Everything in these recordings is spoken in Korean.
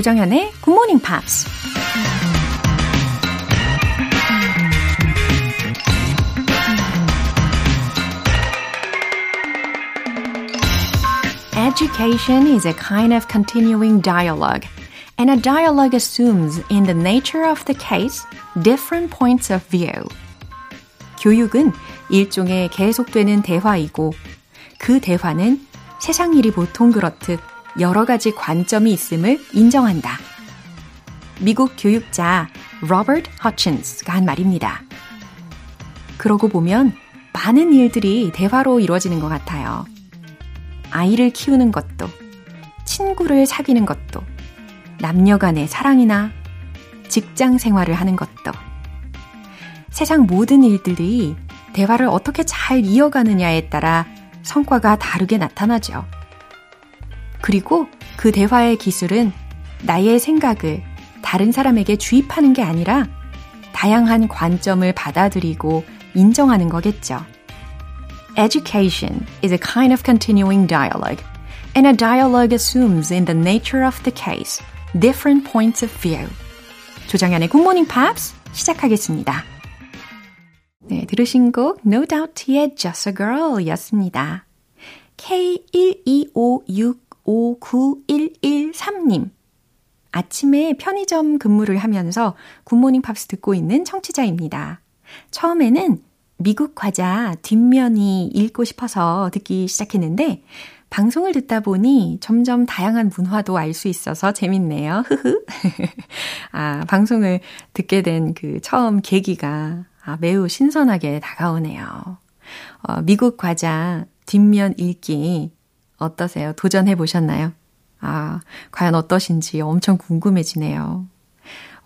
조정현의 Good Morning Pops. Education is a kind of continuing dialogue, and a dialogue assumes in the nature of the case different points of view. 교육은 일종의 계속되는 대화이고 그 대화는 세상 일이 보통 그렇듯 여러 가지 관점이 있음을 인정한다. 미국 교육자 로버트 허친스가 한 말입니다. 그러고 보면 많은 일들이 대화로 이루어지는 것 같아요. 아이를 키우는 것도, 친구를 사귀는 것도, 남녀 간의 사랑이나 직장 생활을 하는 것도, 세상 모든 일들이 대화를 어떻게 잘 이어가느냐에 따라 성과가 다르게 나타나죠. 그리고 그 대화의 기술은 나의 생각을 다른 사람에게 주입하는 게 아니라 다양한 관점을 받아들이고 인정하는 거겠죠. Education is a kind of continuing dialogue, and a dialogue assumes in the nature of the case different points of view. 조정연의 Good Morning Pops 시작하겠습니다. 네, 들으신 곡 No Doubt의 Just a Girl 였습니다. K125659113님. 아침에 편의점 근무를 하면서 굿모닝 팝스 듣고 있는 청취자입니다. 처음에는 미국 과자 뒷면이 읽고 싶어서 듣기 시작했는데 방송을 듣다 보니 점점 다양한 문화도 알 수 있어서 재밌네요. 흐흐. 아, 방송을 듣게 된 그 처음 계기가 아, 매우 신선하게 다가오네요. 어, 미국 과자 뒷면 읽기 어떠세요? 도전해 보셨나요? 아, 과연 어떠신지 엄청 궁금해지네요.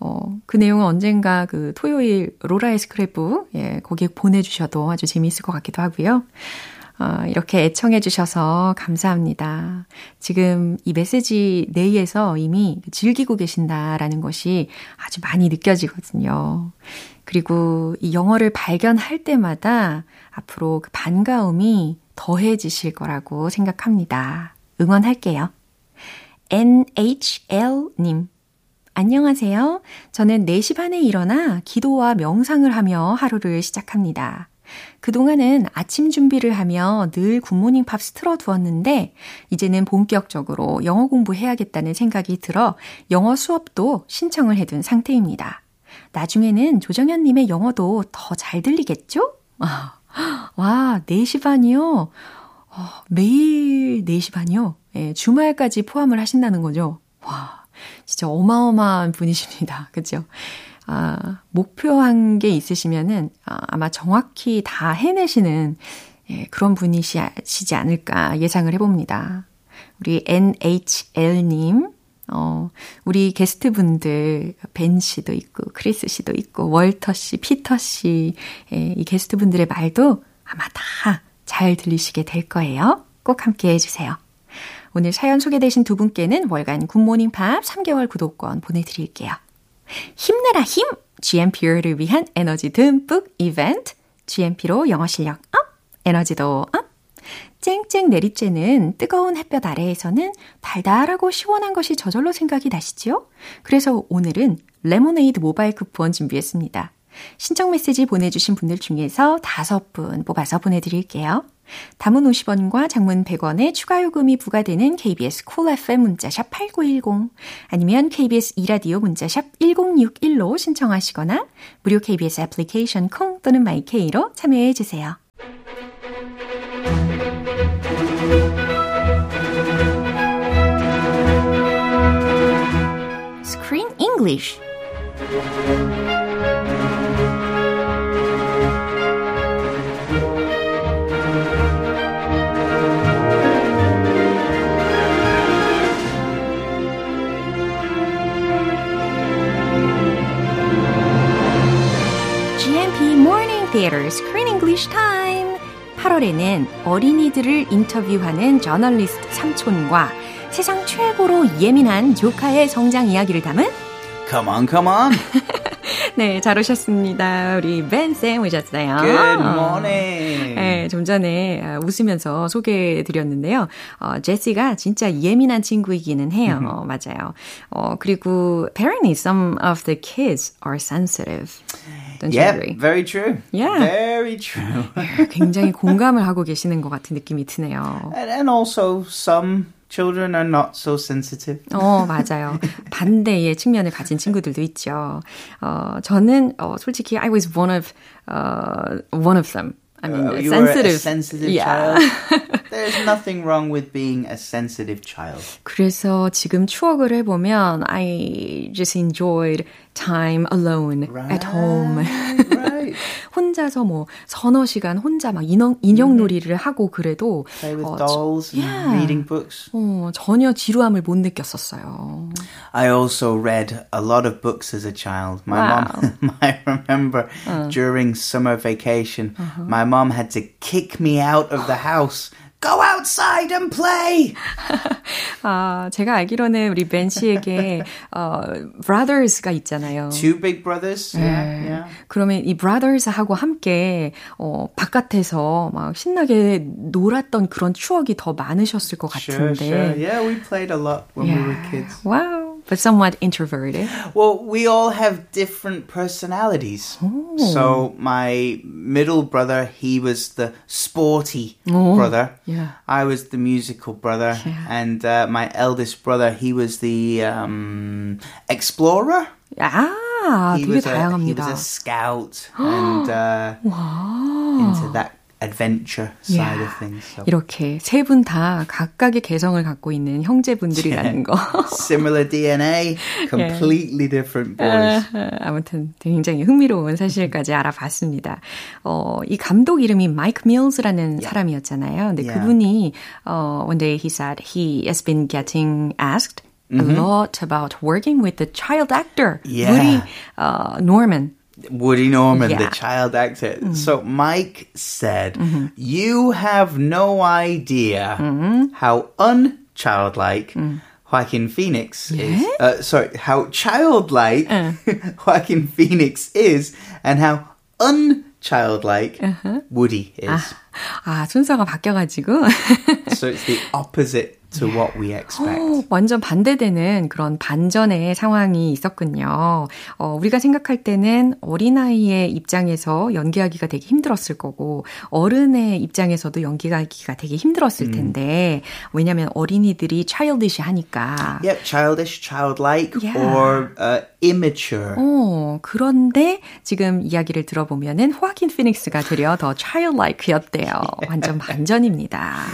어, 그 내용은 언젠가 그 토요일 로라의 스크랩북, 예, 거기에 보내주셔도 아주 재미있을 것 같기도 하고요. 어, 이렇게 애청해 주셔서 감사합니다. 지금 이 메시지 내에서 이미 즐기고 계신다라는 것이 아주 많이 느껴지거든요. 그리고 이 영어를 발견할 때마다 앞으로 그 반가움이 더해지실 거라고 생각합니다. 응원할게요. NHL님. 안녕하세요. 저는 4시 반에 일어나 기도와 명상을 하며 하루를 시작합니다. 그동안은 아침 준비를 하며 늘 굿모닝 팝스 틀어두었는데, 이제는 본격적으로 영어 공부해야겠다는 생각이 들어 영어 수업도 신청을 해둔 상태입니다. 나중에는 조정현님의 영어도 더 잘 들리겠죠? 와, 4시 반이요? 어, 매일 4시 반이요? 예, 주말까지 포함을 하신다는 거죠? 와, 진짜 어마어마한 분이십니다. 그죠? 아, 목표한 게 있으시면은 아, 아마 정확히 다 해내시는 예, 그런 분이시지 않을까 예상을 해봅니다. 우리 NHL님, 어, 우리 게스트 분들, 벤 씨도 있고, 크리스 씨도 있고, 월터 씨, 피터 씨, 예, 이 게스트 분들의 말도 아마 다 잘 들리시게 될 거예요. 꼭 함께 해주세요. 오늘 사연 소개되신 두 분께는 월간 Good Morning Pop 3개월 구독권 보내드릴게요. 힘내라 힘! GMP를 위한 에너지 듬뿍 이벤트. GMP로 영어 실력 up! 에너지도 up! 쨍쨍 내리쬐는 뜨거운 햇볕 아래에서는 달달하고 시원한 것이 저절로 생각이 나시지요? 그래서 오늘은 레모네이드 모바일 쿠폰 준비했습니다. 신청 메시지 보내주신 분들 중에서 다섯 분 뽑아서 보내드릴게요. 단문 50원과 장문 100원의 추가 요금이 부과되는 KBS Cool FM 문자샵 8910 아니면 KBS 2라디오 문자샵 1061로 신청하시거나 무료 KBS 애플리케이션 콩 또는 마이케이로 참여해 주세요. English GMP Morning Theater Screen English Time 8월에는 어린이들을 인터뷰하는 저널리스트 삼촌과 세상 최고로 예민한 조카의 성장 이야기를 담은 Come on, come on. 네, 잘 오셨습니다. 우리 벤쌤 오셨어요. Good morning. 네, 좀 전에 웃으면서 소개해드렸는데요. 어, 제시가 진짜 예민한 친구이기는 해요. 어, 맞아요. 어, 그리고 apparently some of the kids are sensitive. Don't you yeah, agree? very true. Yeah. Very true. 굉장히 공감을 하고 계시는 것 같은 느낌이 드네요. and, and also some children are not so sensitive. 어, 맞아요. 반대의 측면을 가진 친구들도 있죠. 어, 저는 어, 솔직히 I was one of uh, one of them. I mean, Uh, you sensitive. were a sensitive yeah. child. There's nothing wrong with being a sensitive child. 그래서 지금 추억을 해보면 I just enjoyed time alone at home. right. 혼자서 뭐 서너 시간 혼자 막 인형, 인형놀이를 하고 그래도 Play with 어, dolls and yeah. reading books. 어, 전혀 지루함을 못 느꼈었어요. I also read a lot of books as a child. My Wow. mom, I remember during summer vacation, my mom had to kick me out of the house. Go outside and play. 아, 제가 알기로는 우리 벤 씨에게 어, brothers가 있잖아요. Two big brothers. Yeah, yeah. 그러면 이 brothers하고 함께 어, 바깥에서 막 신나게 놀았던 그런 추억이 더 많으셨을 것 Sure, 같은데. sure. Yeah, we played a lot when we were kids. Wow, but somewhat introverted. Well, we all have different personalities. Oh. So my middle brother, he was the sporty oh, brother. Yeah. I was the musical brother, yeah. and uh, my eldest brother, he was the um, explorer. Ah, he was, a, he was a scout and uh, into that adventure side of things. So. 이렇게 세 분 다 각각의 개성을 갖고 있는 형제분들이라는 거. Similar DNA, completely different boys. 아무튼 굉장히 흥미로운 사실까지 알아봤습니다. 어, 이 감독 이름이 마이크 밀즈라는 사람이었잖아요. 근데 Yeah. 그분이 어, one day he said he has been getting asked a lot about working with the child actor Yeah. Woody uh, Norman. Woody Norman, Yeah. the child actor. So Mike said, You have no idea how unchildlike Joaquin Phoenix is. Uh, sorry, how childlike Joaquin Phoenix is and how unchildlike Woody is. 아, 순서가 바뀌어가지고. so it's the opposite to what we expect. 어, 완전 반대되는 그런 반전의 상황이 있었군요. 어, 우리가 생각할 때는 어린아이의 입장에서 연기하기가 되게 힘들었을 거고, 어른의 입장에서도 연기하기가 되게 힘들었을 텐데, 왜냐면 어린이들이 childish 하니까. Yep, childish, childlike, Yeah. or uh, immature. 어, 그런데 지금 이야기를 들어보면은 호아킨 피닉스가 되려 더 childlike였대요. 완전 반전입니다.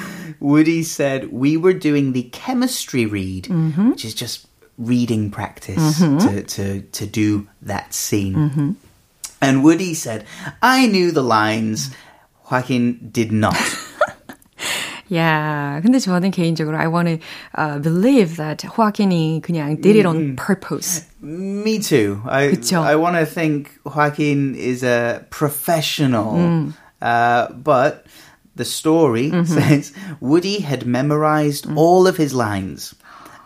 Woody said we were doing the chemistry read, which is just reading practice to, to, to do that scene. And Woody said, I knew the lines. Joaquin did not. 야, 근데 저는 개인적으로 I want to uh, believe that 호아킨이 그냥 did it on purpose. Me too. I, 그쵸? I want to think Joaquin is a professional. Uh, but the story says Woody had memorized all of his lines.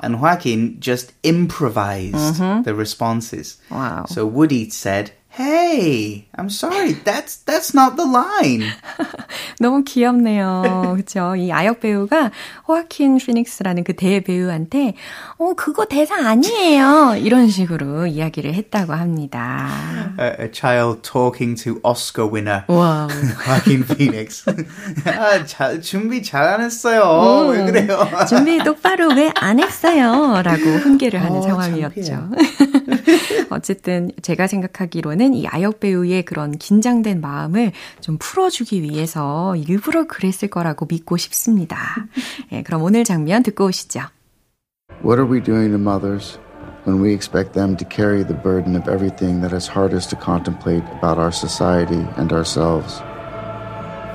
And Joaquin just improvised the responses. Wow. So Woody said, "Hey, I'm sorry. That's that's not the line." 너무 귀엽네요. 그렇죠? 이 아역 배우가 호아킨 피닉스라는 그 대배우한테 어 그거 대사 아니에요. 이런 식으로 이야기를 했다고 합니다. A, a child talking to Oscar winner 와. Joaquin Phoenix. 아, 자, 준비 잘 안 했어요. 왜 그래요? 준비 똑바로 왜 안 했어요? 라고 훈계를 하는 어, 상황이었죠. 어쨌든 제가 생각하기로는 이 아역 배우의 그런 긴장된 마음을 좀 풀어주기 위해서 일부러 그랬을 거라고 믿고 싶습니다. 예, 그럼 오늘 장면 듣고 오시죠. What are we doing to mothers when we expect them to carry the burden of everything that is hardest to contemplate about our society and ourselves?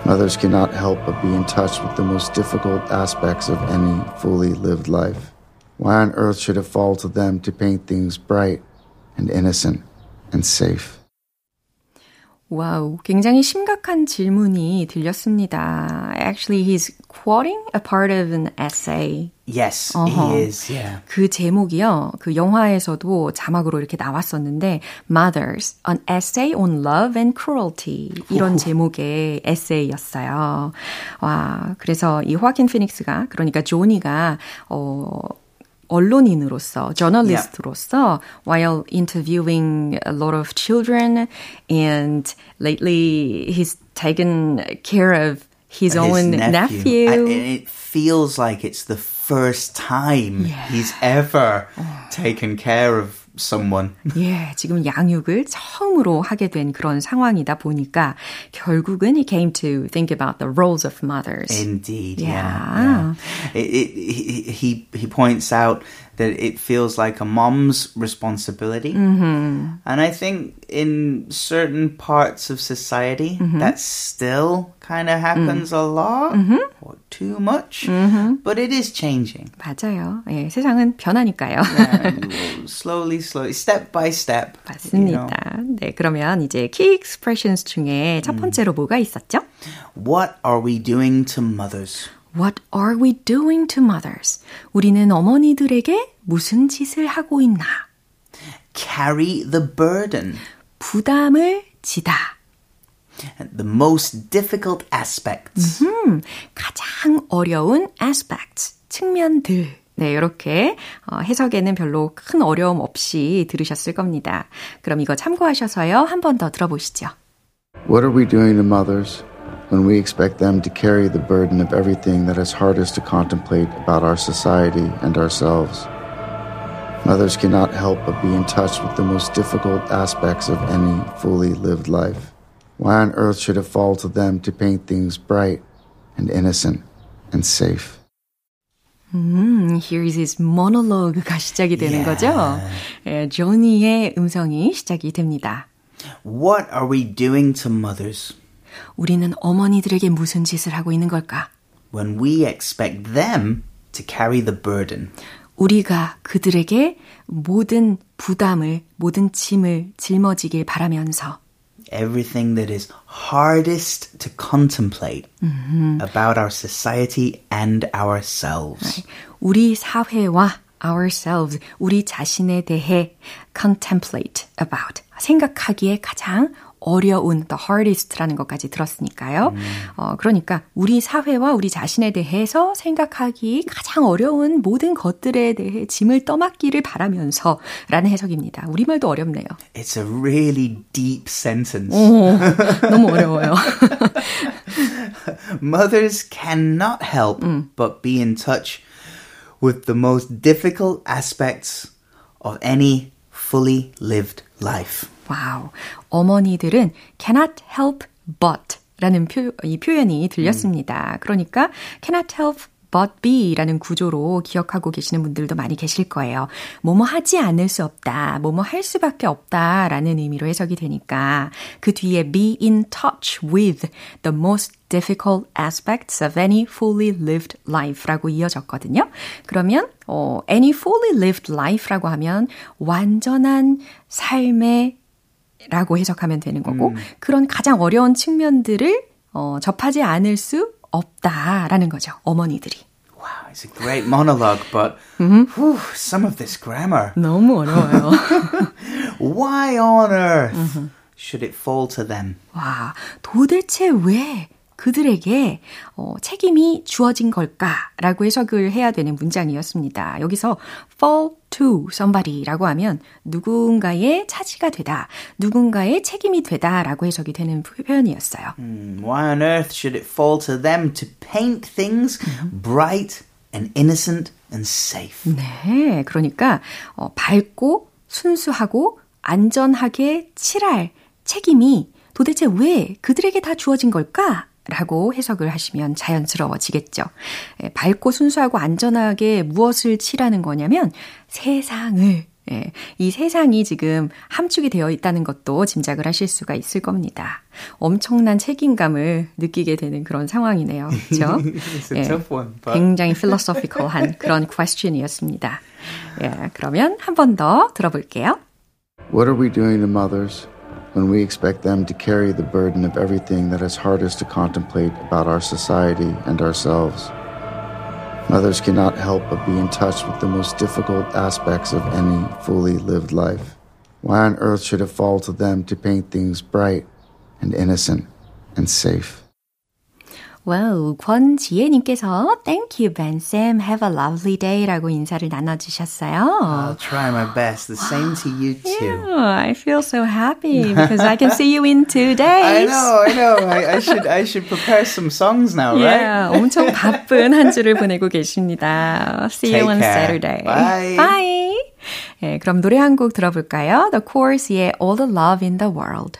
Mothers cannot help but be in touch with the most difficult aspects of any fully lived life. Why on earth should it fall to them to paint things bright and innocent and safe? 와우, 굉장히 심각한 질문이 들렸습니다. actually he's quoting a part of an essay. Yes, uh-huh. he is. Yeah. 그 제목이요. 그 영화에서도 자막으로 이렇게 나왔었는데 Mothers, an essay on love and cruelty 이런 제목의 에세이였어요. 와, 그래서 이 호아킨 피닉스가 그러니까 조니가 어 언론인으로서, 저널리스트로서, yeah. while interviewing a lot of children, and lately he's taken care of his, his own nephew. nephew. I, it feels like it's the first time yeah. he's ever oh. taken care of someone. 예, 지금 양육을 처음으로 하게 된 그런 상황이다 보니까 결국은 he came to think about the roles of mothers. Indeed, yeah. yeah. yeah. It, it, he he points out that it feels like a mom's responsibility. Mm-hmm. And I think in certain parts of society, mm-hmm. that still kind of happens mm. a lot mm-hmm. or too much. Mm-hmm. But it is changing. 맞아요. 예, 세상은 변하니까요. yeah, slowly, slowly, step by step. 맞습니다. You know. 네, 그러면 이제 key expressions 중에 첫 번째로 뭐가 있었죠? What are we doing to mothers? What are we doing to mothers? 우리는 어머니들에게 무슨 짓을 하고 있나? Carry the burden. 부담을 지다. The most difficult aspects. 음흠, 가장 어려운 aspects, 측면들. 네, 이렇게 어, 해석에는 별로 큰 어려움 없이 들으셨을 겁니다. 그럼 이거 참고하셔서요. 한 번 더 들어보시죠. What are we doing to mothers? when we expect them to carry the burden of everything that is hardest to contemplate about our society and ourselves. Mothers cannot help but be in touch with the most difficult aspects of any fully lived life. Why on earth should it fall to them to paint things bright and innocent and safe? 음, here is his monologue가 시작이 되는 yeah. 거죠. 예, 조니의 음성이 시작이 됩니다. What are we doing to mothers? 우리는 어머니들에게 무슨 짓을 하고 있는 걸까? When we expect them to carry the burden. 우리가 그들에게 모든 부담을, 모든 짐을 짊어지길 바라면서 everything that is hardest to contemplate mm-hmm. about our society and ourselves. 우리 사회와 ourselves, 우리 자신에 대해 contemplate about, 생각하기에 가장 어려운 the hardest라는 것까지 들었으니까요. 음. 어, 그러니까 우리 사회와 우리 자신에 대해서 생각하기 가장 어려운 모든 것들에 대해 짐을 떠맡기를 바라면서 라는 해석입니다. 우리말도 어렵네요. It's a really deep sentence. 오, 너무 어려워요. Mothers cannot help 음. but be in touch with the most difficult aspects of any fully lived life. 와우. 어머니들은 cannot help but 라는 표, 이 표현이 들렸습니다. 음. 그러니까 cannot help but be 라는 구조로 기억하고 계시는 분들도 많이 계실 거예요. 뭐뭐 하지 않을 수 없다, 뭐뭐 할 수밖에 없다 라는 의미로 해석이 되니까 그 뒤에 be in touch with the most difficult aspects of any fully lived life 라고 이어졌거든요. 그러면 어, any fully lived life라고 하면 완전한 삶의 라고 해석하면 되는 거고, 음. 그런 가장 어려운 측면들을 어, 접하지 않을 수 없다라는 거죠. 어머니들이. Wow, it's a great monologue, but mm-hmm. whew, some of this grammar. 너무 어려워요. Why on earth mm-hmm. should it fall to them? 와, 도대체 왜 그들에게 어, 책임이 주어진 걸까라고 해석을 해야 되는 문장이었습니다. 여기서 fall to somebody라고 하면 누군가의 차지가 되다, 누군가의 책임이 되다라고 해석이 되는 표현이었어요. Mm, why on earth should it fall to them to paint things bright and innocent and safe? 네, 그러니까 어, 밝고 순수하고 안전하게 칠할 책임이 도대체 왜 그들에게 다 주어진 걸까? 라고 해석을 하시면 자연스러워지겠죠. 예, 밝고 순수하고 안전하게 무엇을 칠하는 거냐면 세상을 예, 이 세상이 지금 함축이 되어 있다는 것도 짐작을 하실 수가 있을 겁니다. 엄청난 책임감을 느끼게 되는 그런 상황이네요. 그렇죠? 예, one, but... 굉장히 philosophical한 그런 question이었습니다. 예, 그러면 한 번 더 들어볼게요. What are we doing to mothers? When we expect them to carry the burden of everything that is hardest to contemplate about our society and ourselves. Mothers cannot help but be in touch with the most difficult aspects of any fully lived life. Why on earth should it fall to them to paint things bright and innocent and safe? Well, 권지혜님께서 Thank you, Ben Sam. Have a lovely day라고 인사를 나눠주셨어요. I'll try my best. The same to you too. Yeah, I feel so happy because I can see you in two days. I know, I know. I, I should, I should prepare some songs now, yeah, right? 엄청 바쁜 한 주를 보내고 계십니다. See you Take on care. Saturday. Bye. Bye. 예, 그럼 노래 한 곡 들어볼까요? The Course의 All the Love in the World.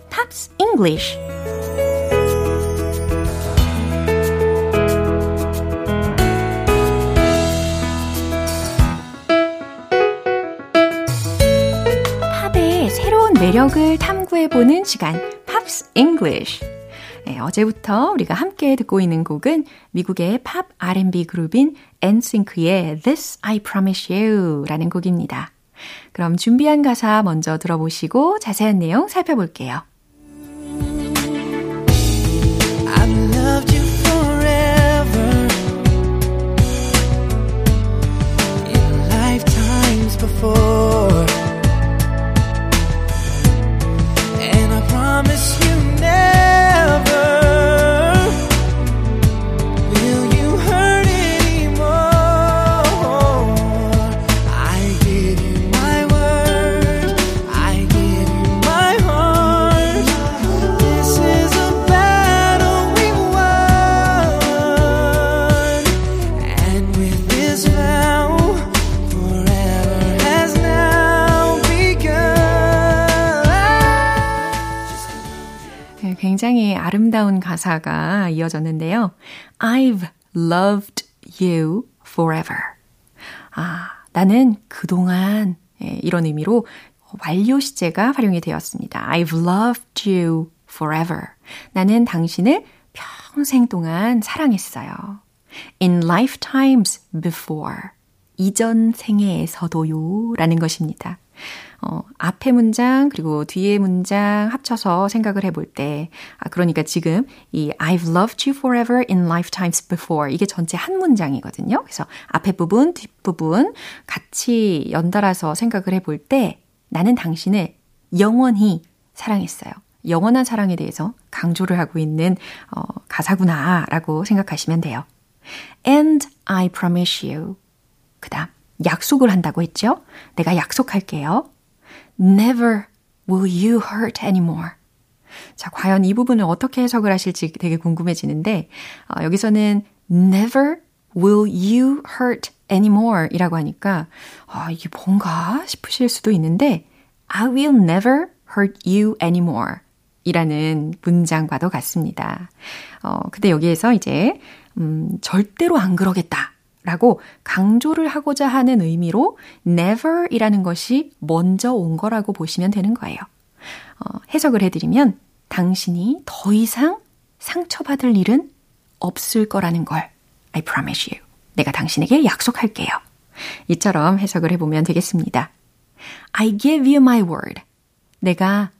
English. 팝의 새로운 매력을 탐구해보는 시간, Pops English. 네, 어제부터 우리가 함께 듣고 있는 곡은 미국의 팝 R&B 그룹인 NSYNC의 This I Promise You 라는 곡입니다. 그럼 준비한 가사 먼저 들어보시고 자세한 내용 살펴볼게요. 가사가 이어졌는데요. I've loved you forever. 아, 나는 그동안 예, 이런 의미로 완료 시제가 활용이 되었습니다. I've loved you forever. 나는 당신을 평생 동안 사랑했어요. In lifetimes before. 이전 생애에서도요. 라는 것입니다. 어, 앞에 문장 그리고 뒤에 문장 합쳐서 생각을 해볼 때, 아, 그러니까 지금 이 I've loved you forever in lifetimes before 이게 전체 한 문장이거든요. 그래서 앞에 부분, 뒷 부분 같이 연달아서 생각을 해볼 때 나는 당신을 영원히 사랑했어요. 영원한 사랑에 대해서 강조를 하고 있는 어, 가사구나라고 생각하시면 돼요. And I promise you. 그 다음, 약속을 한다고 했죠? 내가 약속할게요. Never will you hurt anymore. 자, 과연 이 부분을 어떻게 해석을 하실지 되게 궁금해지는데, 어, 여기서는 never will you hurt anymore 이라고 하니까, 아, 이게 뭔가 싶으실 수도 있는데, I will never hurt you anymore. 이라는 문장과도 같습니다. 어, 근데 여기에서 이제, 음, 절대로 안 그러겠다. 라고 강조를 하고자 하는 의미로 never 이라는 것이 먼저 온 거라고 보시면 되는 거예요. 어, 해석을 해드리면 당신이 더 이상 상처받을 일은 없을 거라는 걸 I promise you. 내가 당신에게 약속할게요. 이처럼 해석을 해보면 되겠습니다. I give you my word. 내가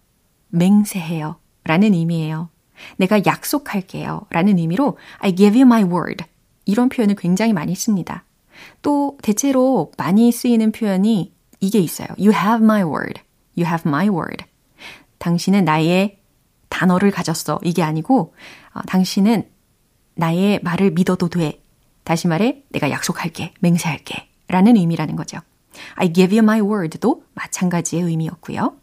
맹세해요. 라는 의미예요. 내가 약속할게요. 라는 의미로 I give you my word. 이런 표현을 굉장히 많이 씁니다. 또 대체로 많이 쓰이는 표현이 이게 있어요. You have my word. You have my word. 당신은 나의 단어를 가졌어. 이게 아니고 어, 당신은 나의 말을 믿어도 돼. 다시 말해 내가 약속할게. 맹세할게. 라는 의미라는 거죠. I give you my word도 마찬가지의 의미였고요.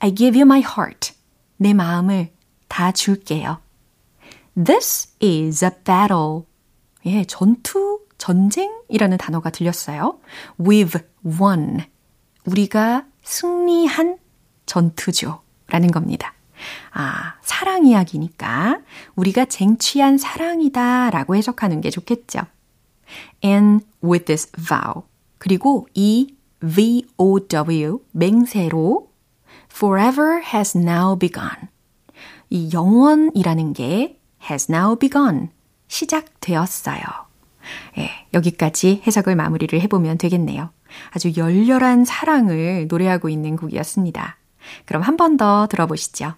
I give you my heart. 내 마음을 다 줄게요. This is a battle 예, 전투, 전쟁이라는 단어가 들렸어요. We've won. 우리가 승리한 전투죠. 라는 겁니다. 아, 사랑 이야기니까 우리가 쟁취한 사랑이다 라고 해석하는 게 좋겠죠. And with this vow. 그리고 이 VOW, 맹세로 forever has now begun. 이 영원이라는 게 has now begun. 시작되었어요. 예, 여기까지 해석을 마무리를 해보면 되겠네요. 아주 열렬한 사랑을 노래하고 있는 곡이었습니다. 그럼 한 번 더 들어보시죠.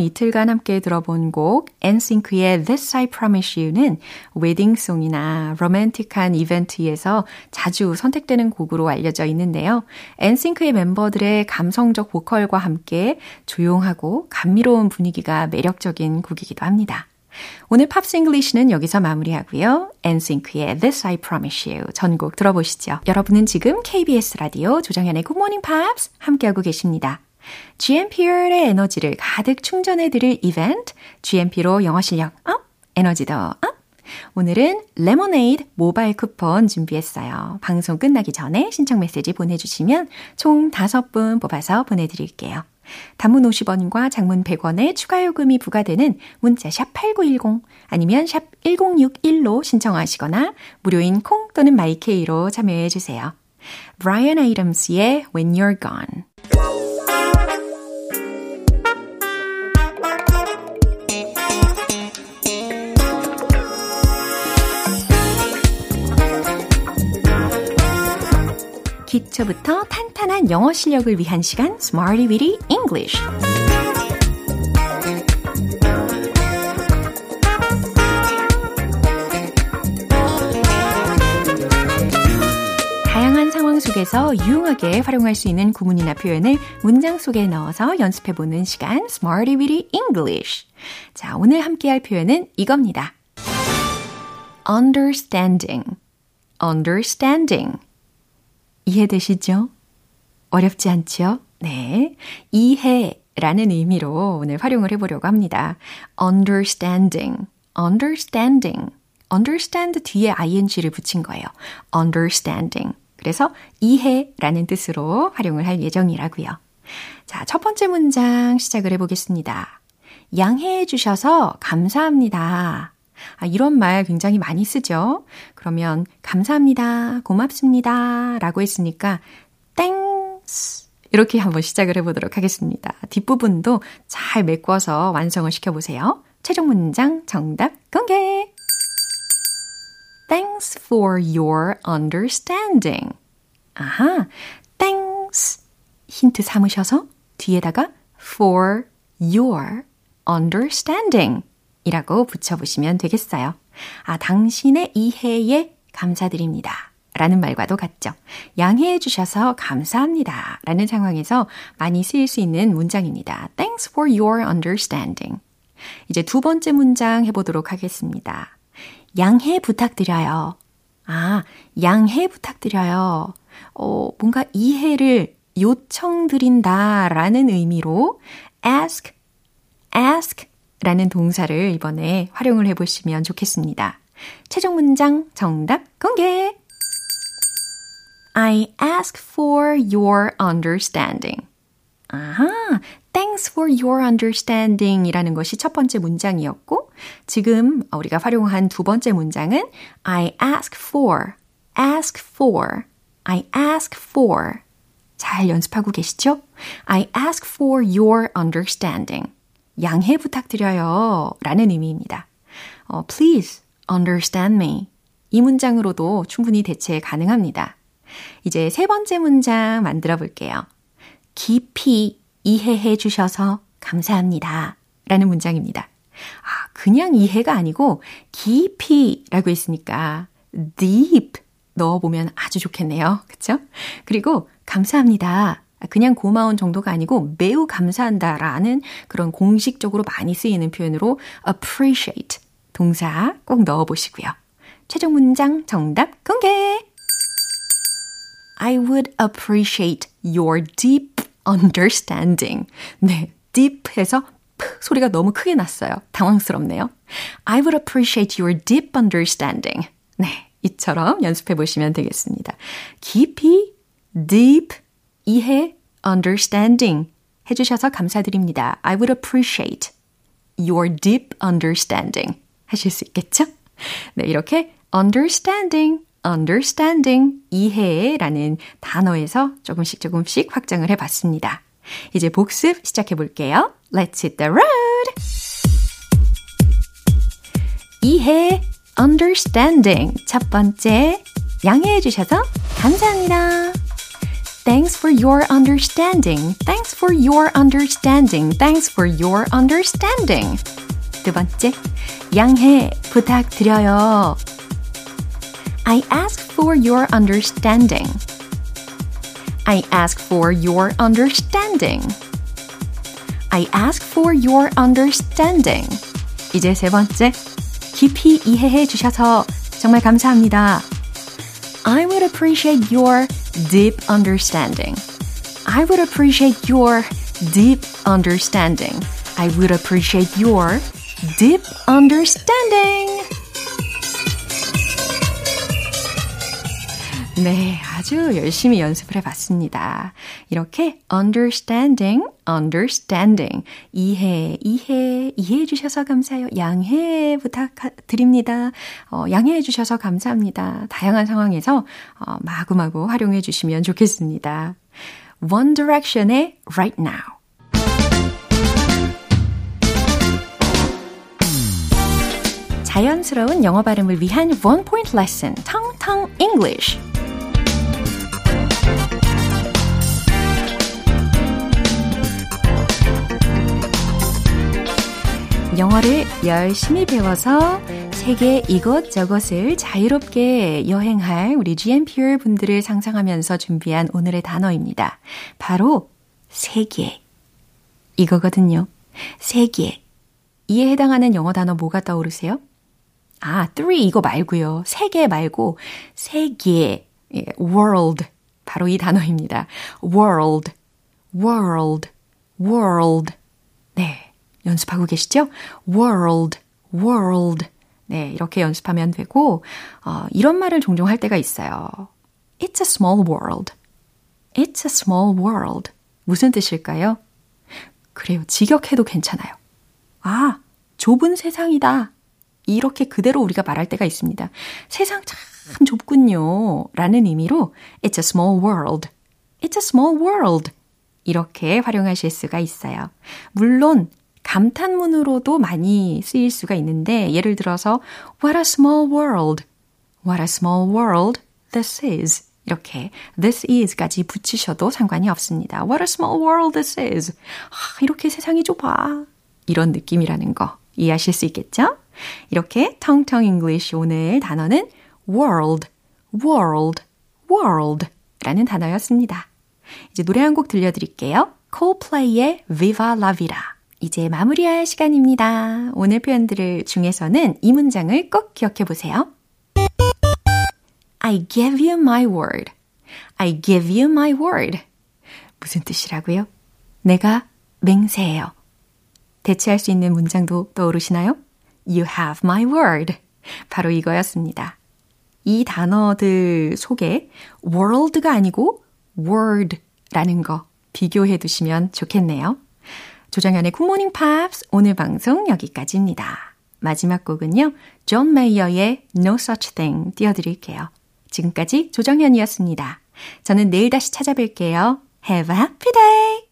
이틀간 함께 들어본 곡 NSYNC의 This I Promise You는 wedding song이나 로맨틱한 이벤트에서 자주 선택되는 곡으로 알려져 있는데요. NSYNC의 멤버들의 감성적 보컬과 함께 조용하고 감미로운 분위기가 매력적인 곡이기도 합니다. 오늘 Pops English는 여기서 마무리하고요. NSYNC의 This I Promise You 전곡 들어보시죠. 여러분은 지금 KBS 라디오 조정현의 Good Morning Pops 함께하고 계십니다. GMP의 에너지를 가득 충전해드릴 이벤트, GMP로 영어 실력 up, 에너지도 up. 오늘은 레모네이드 모바일 쿠폰 준비했어요. 방송 끝나기 전에 신청 메시지 보내주시면 총 5분 뽑아서 보내드릴게요. 단문 50원과 장문 100원의 추가 요금이 부과되는 문자 샵 8910 아니면 샵 1061로 신청하시거나 무료인 콩 또는 my K로 참여해 주세요. 브라이언 아이덤스의 When You're Gone 기초부터 탄탄한 영어 실력을 위한 시간 Smarty Weedy English 다양한 상황 속에서 유용하게 활용할 수 있는 구문이나 표현을 문장 속에 넣어서 연습해보는 시간 Smarty Weedy English 자, 오늘 함께할 표현은 이겁니다. understanding, understanding. 이해되시죠? 어렵지 않죠? 네. 이해라는 의미로 오늘 활용을 해보려고 합니다. understanding, understanding. understand 뒤에 ing를 붙인 거예요. understanding. 그래서 이해라는 뜻으로 활용을 할 예정이라고요. 자, 첫 번째 문장 시작을 해보겠습니다. 양해해 주셔서 감사합니다. 아, 이런 말 굉장히 많이 쓰죠? 그러면 감사합니다, 고맙습니다 라고 했으니까 thanks 이렇게 한번 시작을 해보도록 하겠습니다. 뒷부분도 잘 메꿔서 완성을 시켜보세요. 최종 문장 정답 공개! Thanks for your understanding. 아하, thanks. 힌트 삼으셔서 뒤에다가 for your understanding 이라고 붙여보시면 되겠어요. 아, 당신의 이해에 감사드립니다. 라는 말과도 같죠. 양해해 주셔서 감사합니다. 라는 상황에서 많이 쓰일 수 있는 문장입니다. Thanks for your understanding. 이제 두 번째 문장 해보도록 하겠습니다. 양해 부탁드려요. 아, 양해 부탁드려요. 어, 뭔가 이해를 요청드린다 라는 의미로 ask, ask 라는 동사를 이번에 활용을 해 보시면 좋겠습니다. 최종 문장 정답 공개! I ask for your understanding. 아하, thanks for your understanding 이라는 것이 첫 번째 문장이었고, 지금 우리가 활용한 두 번째 문장은 I ask for, ask for, I ask for. 잘 연습하고 계시죠? I ask for your understanding. 양해 부탁드려요. 라는 의미입니다. 어, please understand me. 이 문장으로도 충분히 대체 가능합니다. 이제 세 번째 문장 만들어 볼게요. 깊이 이해해 주셔서 감사합니다. 라는 문장입니다. 아, 그냥 이해가 아니고 깊이 라고 했으니까 deep 넣어보면 아주 좋겠네요. 그쵸? 그리고 감사합니다. 그냥 고마운 정도가 아니고 매우 감사한다라는 그런 공식적으로 많이 쓰이는 표현으로 appreciate 동사 꼭 넣어 보시고요. 최종 문장 정답 공개! I would appreciate your deep understanding. 네, deep해서 소리가 너무 크게 났어요. 당황스럽네요. I would appreciate your deep understanding. 네, 이처럼 연습해 보시면 되겠습니다. 깊이, deep, 이해, understanding 해주셔서 감사드립니다. I would appreciate your deep understanding 하실 수 있겠죠? 네, 이렇게 understanding, understanding, 이해라는 단어에서 조금씩 조금씩 확장을 해봤습니다. 이제 복습 시작해 볼게요. Let's hit the road! 이해, understanding. 첫 번째, 양해해 주셔서 감사합니다. Thanks for your understanding. Thanks for your understanding. Thanks for your understanding. 두 번째, 양해 부탁드려요. I ask for your understanding. I ask for your understanding. I ask for your understanding. 이제 세 번째, 깊이 이해해 주셔서 정말 감사합니다. I would appreciate your deep understanding. I would appreciate your deep understanding. I would appreciate your deep understanding. 네, 아주 열심히 연습을 해봤습니다. 이렇게 understanding, understanding, 이해, 이해, 이해해 주셔서 감사해요. 양해 부탁드립니다. 어, 양해해 주셔서 감사합니다. 다양한 상황에서 어, 마구마구 활용해 주시면 좋겠습니다. One Direction의 Right Now. 자연스러운 영어 발음을 위한 One Point Lesson, 텅텅 English. 영어를 열심히 배워서 세계 이곳저곳을 자유롭게 여행할 우리 GMPR 분들을 상상하면서 준비한 오늘의 단어입니다. 바로 세계. 이거거든요. 세계. 이에 해당하는 영어 단어 뭐가 떠오르세요? 아, three 이거 말고요. 세계 말고 세계. 예, world. 바로 이 단어입니다. world. world. world. 네. 연습하고 계시죠? world, world. 네, 이렇게 연습하면 되고, 어, 이런 말을 종종 할 때가 있어요. It's a small world. It's a small world. 무슨 뜻일까요? 그래요. 직역해도 괜찮아요. 아, 좁은 세상이다. 이렇게 그대로 우리가 말할 때가 있습니다. 세상 참 좁군요. 라는 의미로 It's a small world. It's a small world. 이렇게 활용하실 수가 있어요. 물론 감탄문으로도 많이 쓰일 수가 있는데 예를 들어서 What a small world. What a small world this is. 이렇게 this is까지 붙이셔도 상관이 없습니다. What a small world this is. 아, 이렇게 세상이 좁아. 이런 느낌이라는 거 이해하실 수 있겠죠? 이렇게 텅텅 English 오늘 단어는 world, world, world 라는 단어였습니다. 이제 노래 한 곡 들려드릴게요. Coldplay의 Viva La Vida. 이제 마무리할 시간입니다. 오늘 표현들을 중에서는 이 문장을 꼭 기억해 보세요. I give you my word. I give you my word. 무슨 뜻이라고요? 내가 맹세해요. 대체할 수 있는 문장도 떠오르시나요? You have my word. 바로 이거였습니다. 이 단어들 속에 world가 아니고 word라는 거 비교해 두시면 좋겠네요. 조정현의 굿모닝 팝스 오늘 방송 여기까지입니다. 마지막 곡은요. 존 메이어의 No Such Thing 띄워드릴게요. 지금까지 조정현이었습니다. 저는 내일 다시 찾아뵐게요. Have a happy day!